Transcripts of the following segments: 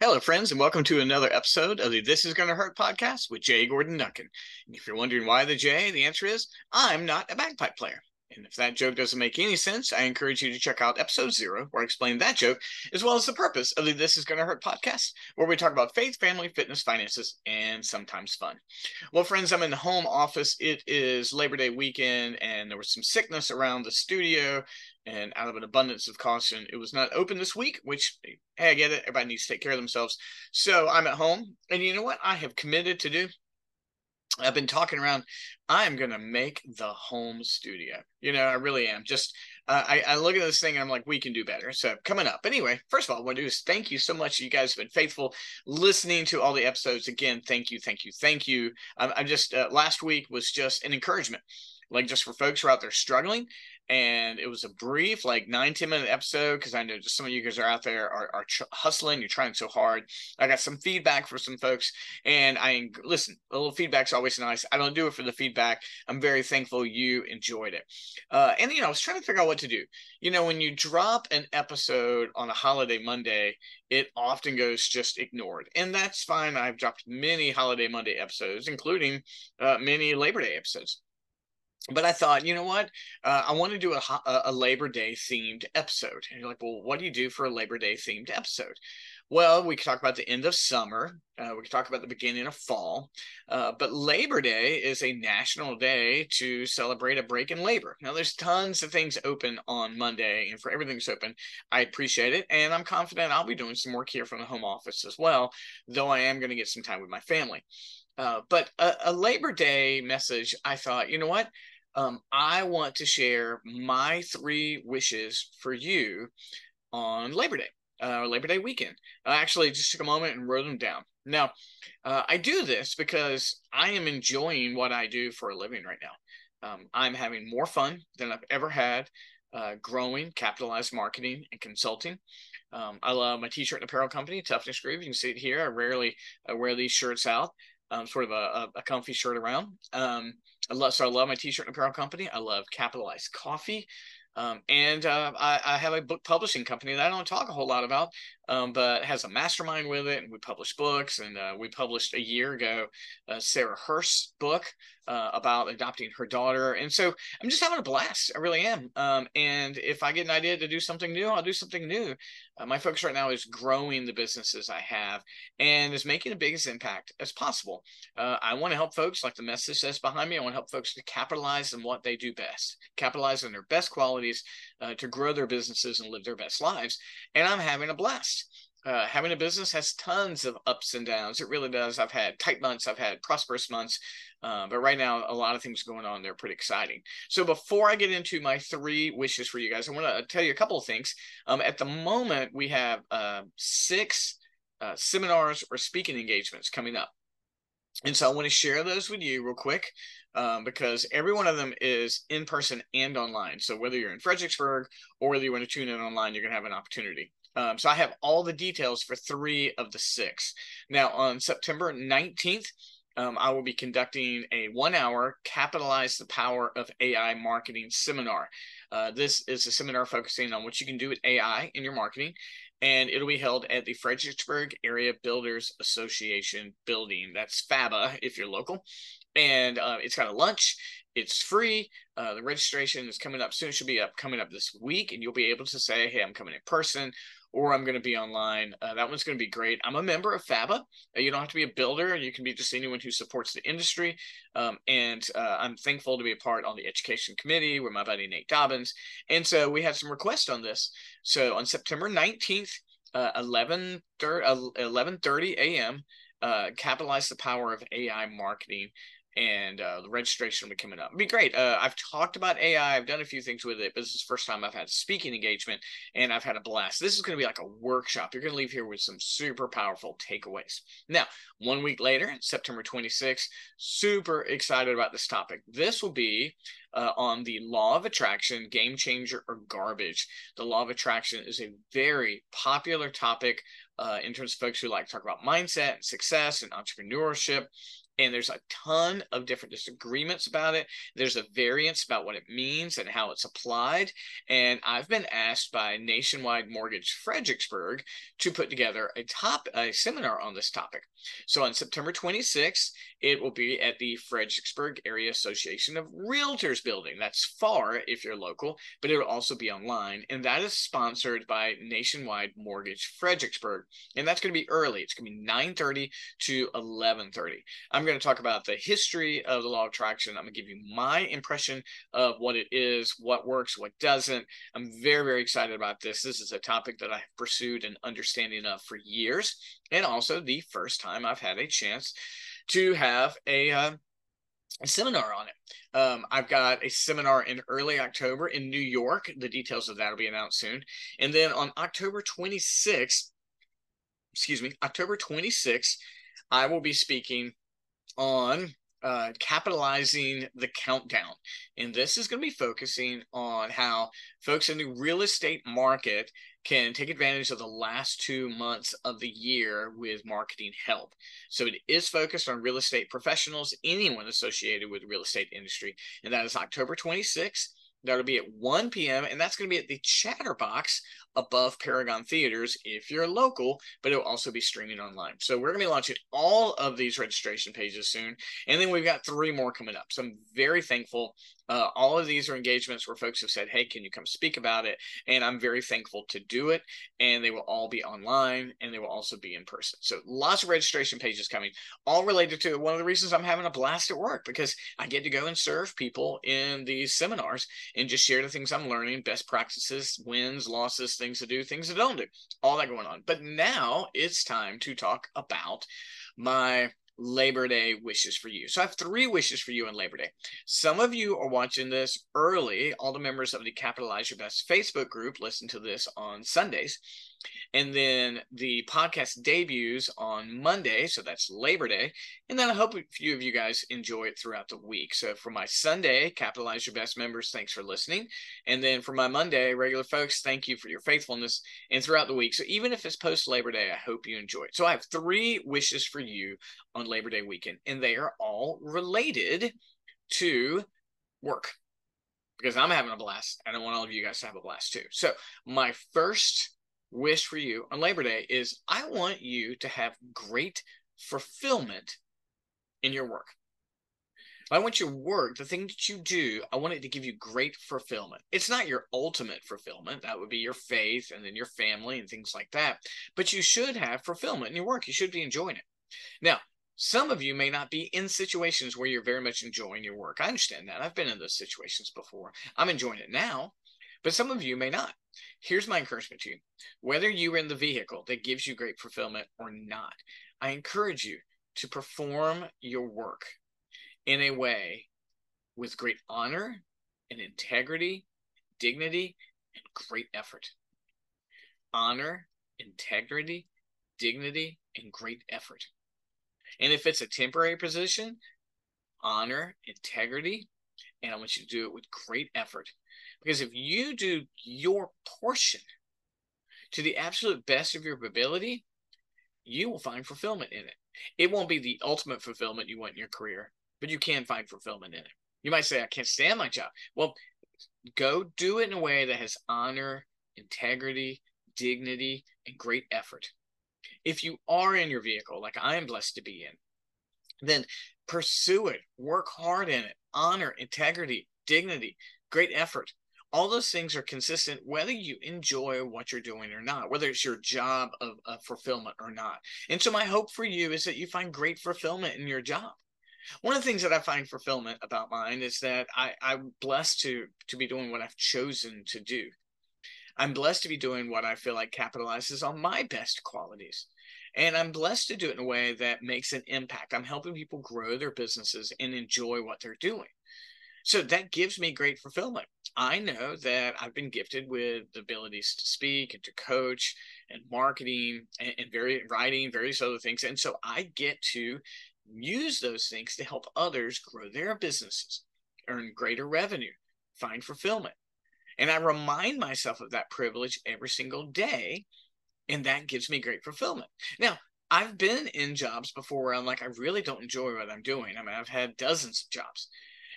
Hello, friends, and welcome to another episode of the This Is Gonna Hurt podcast with J. Gordon Duncan. And if you're wondering why the J, the answer is I'm not a bagpipe player. And if that joke doesn't make any sense, I encourage you to check out episode zero, where I explain that joke, as well as the purpose of the This Is Gonna Hurt podcast, where we talk about faith, family, fitness, finances, and sometimes fun. Well, friends, I'm in the home office. It is Labor Day weekend, and there was some sickness around the studio. And out of an abundance of caution, it was not open this week, which, hey, I get it. Everybody needs to take care of themselves. So I'm at home. And you know what I have committed to do? I've been talking around. I'm gonna make the home studio. You know, I really am. Just uh, I, I, look at this thing and I'm like, we can do better. So coming up. Anyway, first of all, I want to do is thank you so much. You guys have been faithful listening to all the episodes. Again, thank you, thank you, thank you. I'm, I'm just uh, last week was just an encouragement, like just for folks who are out there struggling. And it was a brief like nine ten minute episode because i know just some of you guys are out there are, are hustling you're trying so hard. I got some feedback for some folks and i listen a little feedback's always nice. I don't do it for the feedback. I'm very thankful you enjoyed it. Uh, and you know i was trying to figure out what to do. You know when you drop an episode on a holiday monday it often goes just ignored. And that's fine. I've dropped many holiday monday episodes including uh, many labor day episodes but I thought, you know what? Uh, I want to do a, a Labor Day themed episode. And you're like, well, what do you do for a Labor Day themed episode? Well, we could talk about the end of summer. Uh, we could talk about the beginning of fall. Uh, but Labor Day is a national day to celebrate a break in labor. Now, there's tons of things open on Monday, and for everything's open, I appreciate it. And I'm confident I'll be doing some work here from the home office as well, though I am going to get some time with my family. Uh, but a, a Labor Day message, I thought, you know what? Um, I want to share my three wishes for you on Labor Day, uh, Labor Day weekend. I actually just took a moment and wrote them down. Now, uh, I do this because I am enjoying what I do for a living right now. Um, I'm having more fun than I've ever had uh, growing, capitalized marketing, and consulting. Um, I love my t-shirt and apparel company, Toughness Groove. You can see it here. I rarely uh, wear these shirts out. Um, sort of a, a, comfy shirt around. Um, I love so I love my t-shirt and apparel company. I love capitalized coffee. Um, and uh, I, I, have a book publishing company that I don't talk a whole lot about, um, but has a mastermind with it. And we publish books. And uh, we published a year ago uh, Sarah Hurst's book uh, about adopting her daughter. And so I'm just having a blast. I really am. Um, and if I get an idea to do something new, I'll do something new. Uh, my focus right now is growing the businesses I have and is making the biggest impact as possible. Uh, I want to help folks, like the message says behind me, I want to help folks to capitalize on what they do best, capitalize on their best qualities uh, to grow their businesses and live their best lives. And I'm having a blast. Uh, having a business has tons of ups and downs. It really does. I've had tight months, I've had prosperous months, uh, but right now, a lot of things going on. They're pretty exciting. So before I get into my three wishes for you guys, I want to tell you a couple of things. Um, at the moment, we have uh, six uh, seminars or speaking engagements coming up. And so I want to share those with you real quick um, because every one of them is in person and online. So whether you're in Fredericksburg or whether you want to tune in online, you're going to have an opportunity. Um, so I have all the details for three of the six. Now on September 19th, um, I will be conducting a one hour Capitalize the Power of AI Marketing seminar. Uh, this is a seminar focusing on what you can do with AI in your marketing, and it'll be held at the Fredericksburg Area Builders Association building. That's FABA if you're local. And uh, it's got a lunch. It's free. Uh, the registration is coming up soon. It should be up coming up this week, and you'll be able to say, "Hey, I'm coming in person," or I'm going to be online. Uh, that one's going to be great. I'm a member of FABA. Uh, you don't have to be a builder. You can be just anyone who supports the industry. Um, and uh, I'm thankful to be a part on the education committee with my buddy Nate Dobbins. And so we had some requests on this. So on September 19th, uh, 11 11:30 a.m. Uh, capitalize the power of AI marketing and uh, the registration will be coming up. It'd be great. Uh, I've talked about AI. I've done a few things with it, but this is the first time I've had a speaking engagement, and I've had a blast. This is going to be like a workshop. You're going to leave here with some super powerful takeaways. Now, one week later, September 26th, super excited about this topic. This will be uh, on the law of attraction, game changer or garbage. The law of attraction is a very popular topic uh, in terms of folks who like to talk about mindset and success and entrepreneurship. And there's a ton of different disagreements about it. There's a variance about what it means and how it's applied. And I've been asked by Nationwide Mortgage Fredericksburg to put together a top a seminar on this topic. So on September 26th, it will be at the Fredericksburg Area Association of Realtors building. That's FAAR if you're local, but it'll also be online. And that is sponsored by Nationwide Mortgage Fredericksburg. And that's going to be early. It's going to be 9:30 to 11:30. I'm going to talk about the history of the law of attraction. I'm going to give you my impression of what it is, what works, what doesn't. I'm very, very excited about this. This is a topic that I've pursued an understanding of for years, and also the first time I've had a chance to have a uh, a seminar on it. Um, I've got a seminar in early October in New York. The details of that will be announced soon. And then on October 26th, excuse me, October 26th, I will be speaking on uh, capitalizing the countdown. And this is going to be focusing on how folks in the real estate market can take advantage of the last two months of the year with marketing help. So it is focused on real estate professionals, anyone associated with the real estate industry. And that is October 26th. That'll be at 1 p.m. And that's going to be at the Chatterbox above Paragon Theaters if you're local, but it'll also be streaming online. So we're going to be launching all of these registration pages soon. And then we've got three more coming up. So I'm very thankful. Uh, all of these are engagements where folks have said, Hey, can you come speak about it? And I'm very thankful to do it. And they will all be online and they will also be in person. So lots of registration pages coming, all related to one of the reasons I'm having a blast at work because I get to go and serve people in these seminars and just share the things I'm learning, best practices, wins, losses, things to do, things to don't do, all that going on. But now it's time to talk about my Labor Day wishes for you. So I have three wishes for you on Labor Day. Some of you are watching this early. All the members of the Capitalize Your Best Facebook group listen to this on Sundays. And then the podcast debuts on Monday, so that's Labor Day. And then I hope a few of you guys enjoy it throughout the week. So for my Sunday, Capitalize Your Best members, thanks for listening. And then for my Monday, regular folks, thank you for your faithfulness and throughout the week. So even if it's post Labor Day, I hope you enjoy it. So I have three wishes for you on Labor Day weekend, and they are all related to work because I'm having a blast and I want all of you guys to have a blast too. So my first wish for you on Labor Day is I want you to have great fulfillment in your work. I want your work, the thing that you do, I want it to give you great fulfillment. It's not your ultimate fulfillment. That would be your faith and then your family and things like that. But you should have fulfillment in your work. You should be enjoying it. Now, some of you may not be in situations where you're very much enjoying your work. I understand that. I've been in those situations before. I'm enjoying it now, but some of you may not. Here's my encouragement to you whether you're in the vehicle that gives you great fulfillment or not, I encourage you to perform your work in a way with great honor and integrity, dignity, and great effort. Honor, integrity, dignity, and great effort. And if it's a temporary position, honor, integrity, and I want you to do it with great effort. Because if you do your portion to the absolute best of your ability, you will find fulfillment in it. It won't be the ultimate fulfillment you want in your career, but you can find fulfillment in it. You might say, I can't stand my job. Well, go do it in a way that has honor, integrity, dignity, and great effort. If you are in your vehicle, like I am blessed to be in, then pursue it, work hard in it, honor, integrity, dignity, great effort. All those things are consistent whether you enjoy what you're doing or not, whether it's your job of, of fulfillment or not. And so, my hope for you is that you find great fulfillment in your job. One of the things that I find fulfillment about mine is that I, I'm blessed to to be doing what I've chosen to do. I'm blessed to be doing what I feel like capitalizes on my best qualities. And I'm blessed to do it in a way that makes an impact. I'm helping people grow their businesses and enjoy what they're doing. So that gives me great fulfillment. I know that I've been gifted with the abilities to speak and to coach and marketing and, and very writing, various other things. And so I get to use those things to help others grow their businesses, earn greater revenue, find fulfillment. And I remind myself of that privilege every single day and that gives me great fulfillment. Now, I've been in jobs before where I'm like, I really don't enjoy what I'm doing. I mean, I've had dozens of jobs.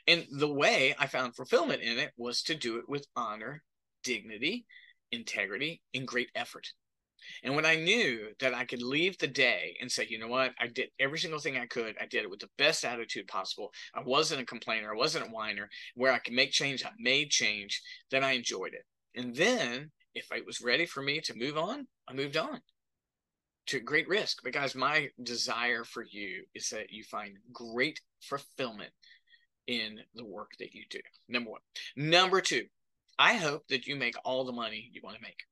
And the way I found fulfillment in it was to do it with honor, dignity, integrity, and great effort. And when I knew that I could leave the day and say, you know what, I did every single thing I could. I did it with the best attitude possible. I wasn't a complainer. I wasn't a whiner. Where I could make change, I made change. Then I enjoyed it. And then if it was ready for me to move on, I moved on to great risk because my desire for you is that you find great fulfillment in the work that you do. Number one. Number two, I hope that you make all the money you want to make.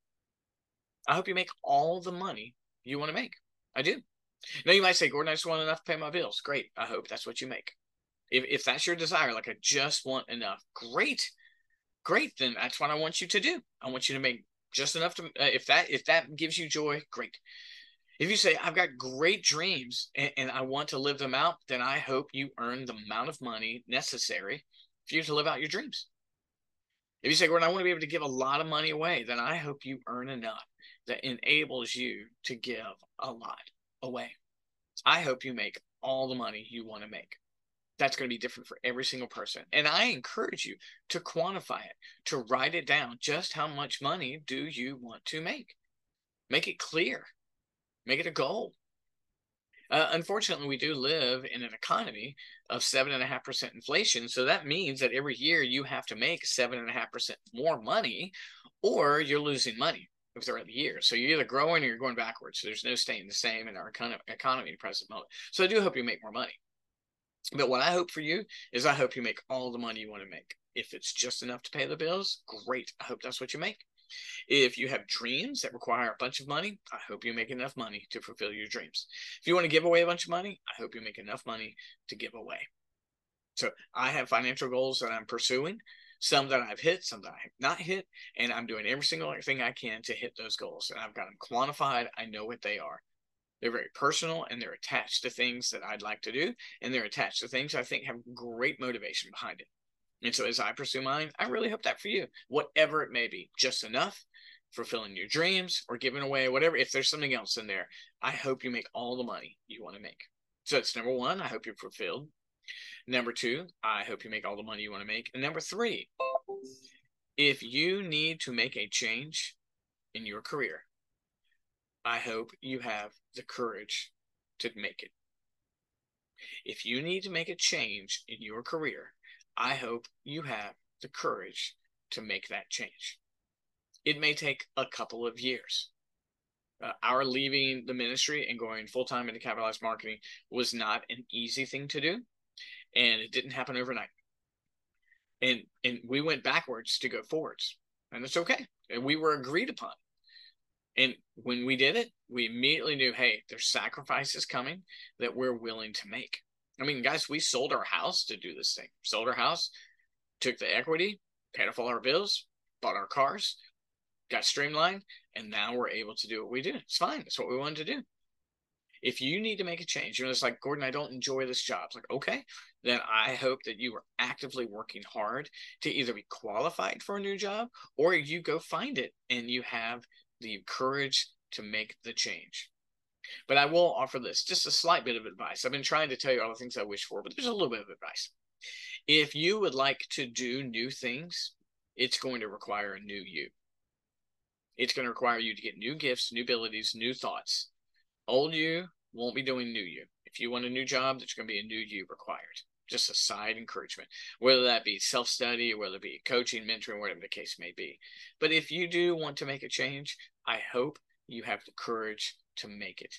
I hope you make all the money you want to make. I do. Now you might say, Gordon, I just want enough to pay my bills. Great. I hope that's what you make. If if that's your desire, like I just want enough, great, great. Then that's what I want you to do. I want you to make just enough to. Uh, if that if that gives you joy, great. If you say I've got great dreams and, and I want to live them out, then I hope you earn the amount of money necessary for you to live out your dreams. If you say, Gordon, I want to be able to give a lot of money away, then I hope you earn enough that enables you to give a lot away. I hope you make all the money you want to make. That's going to be different for every single person. And I encourage you to quantify it, to write it down. Just how much money do you want to make? Make it clear, make it a goal. Uh, unfortunately, we do live in an economy of seven and a half percent inflation. So that means that every year you have to make seven and a half percent more money, or you're losing money throughout the year. So you're either growing or you're going backwards. So there's no staying the same in our economy at present moment. So I do hope you make more money. But what I hope for you is I hope you make all the money you want to make. If it's just enough to pay the bills, great. I hope that's what you make. If you have dreams that require a bunch of money, I hope you make enough money to fulfill your dreams. If you want to give away a bunch of money, I hope you make enough money to give away. So I have financial goals that I'm pursuing some that I've hit, some that I have not hit, and I'm doing every single thing I can to hit those goals. And I've got them quantified. I know what they are. They're very personal and they're attached to things that I'd like to do, and they're attached to things I think have great motivation behind it. And so as I pursue mine, I really hope that for you, whatever it may be, just enough fulfilling your dreams or giving away whatever. If there's something else in there, I hope you make all the money you want to make. So it's number one, I hope you're fulfilled. Number two, I hope you make all the money you want to make. And number three, if you need to make a change in your career, I hope you have the courage to make it. If you need to make a change in your career, I hope you have the courage to make that change. It may take a couple of years. Uh, our leaving the ministry and going full time into capitalized marketing was not an easy thing to do and it didn't happen overnight. And and we went backwards to go forwards, and it's okay. And we were agreed upon. And when we did it, we immediately knew, hey, there's sacrifices coming that we're willing to make. I mean, guys, we sold our house to do this thing. Sold our house, took the equity, paid off all our bills, bought our cars, got streamlined, and now we're able to do what we do. It's fine. It's what we wanted to do. If you need to make a change, you know, it's like, Gordon, I don't enjoy this job. It's like, okay, then I hope that you are actively working hard to either be qualified for a new job or you go find it and you have the courage to make the change. But I will offer this just a slight bit of advice. I've been trying to tell you all the things I wish for, but there's a little bit of advice. If you would like to do new things, it's going to require a new you. It's going to require you to get new gifts, new abilities, new thoughts. Old you won't be doing new you. If you want a new job, there's going to be a new you required. Just a side encouragement, whether that be self study whether it be coaching, mentoring, whatever the case may be. But if you do want to make a change, I hope you have the courage to make it.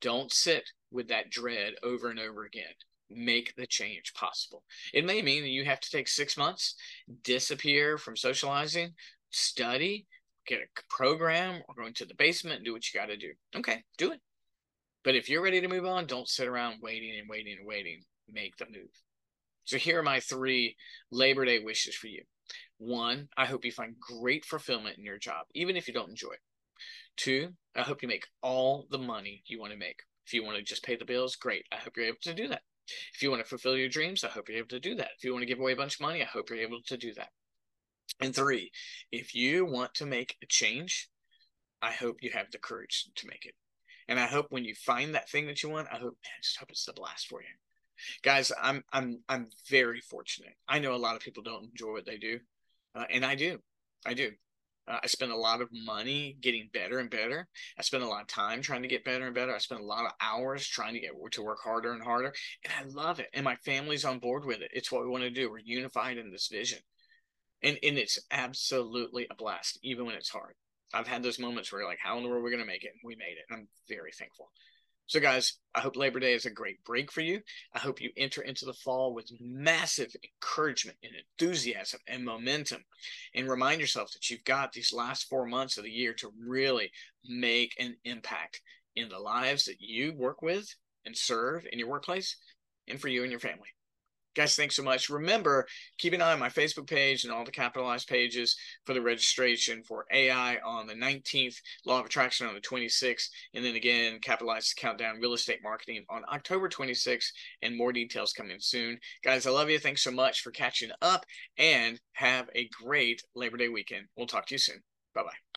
Don't sit with that dread over and over again. Make the change possible. It may mean that you have to take six months, disappear from socializing, study, get a program, or go into the basement and do what you got to do. Okay, do it. But if you're ready to move on, don't sit around waiting and waiting and waiting. Make the move. So here are my three Labor Day wishes for you. One, I hope you find great fulfillment in your job, even if you don't enjoy it. Two, I hope you make all the money you want to make. If you want to just pay the bills, great. I hope you're able to do that. If you want to fulfill your dreams, I hope you're able to do that. If you want to give away a bunch of money, I hope you're able to do that. And three, if you want to make a change, I hope you have the courage to make it. And I hope when you find that thing that you want, I hope, man, I just hope it's the blast for you. Guys, I'm I'm I'm very fortunate. I know a lot of people don't enjoy what they do, uh, and I do. I do. Uh, I spend a lot of money getting better and better. I spend a lot of time trying to get better and better. I spend a lot of hours trying to get to work harder and harder, and I love it. And my family's on board with it. It's what we want to do. We're unified in this vision, and and it's absolutely a blast, even when it's hard. I've had those moments where like, how in the world are we going to make it? We made it. I'm very thankful. So, guys, I hope Labor Day is a great break for you. I hope you enter into the fall with massive encouragement and enthusiasm and momentum. And remind yourself that you've got these last four months of the year to really make an impact in the lives that you work with and serve in your workplace and for you and your family. Guys, thanks so much. Remember, keep an eye on my Facebook page and all the capitalized pages for the registration for AI on the 19th, Law of Attraction on the 26th, and then again, capitalized countdown real estate marketing on October 26th, and more details coming soon. Guys, I love you. Thanks so much for catching up and have a great Labor Day weekend. We'll talk to you soon. Bye bye.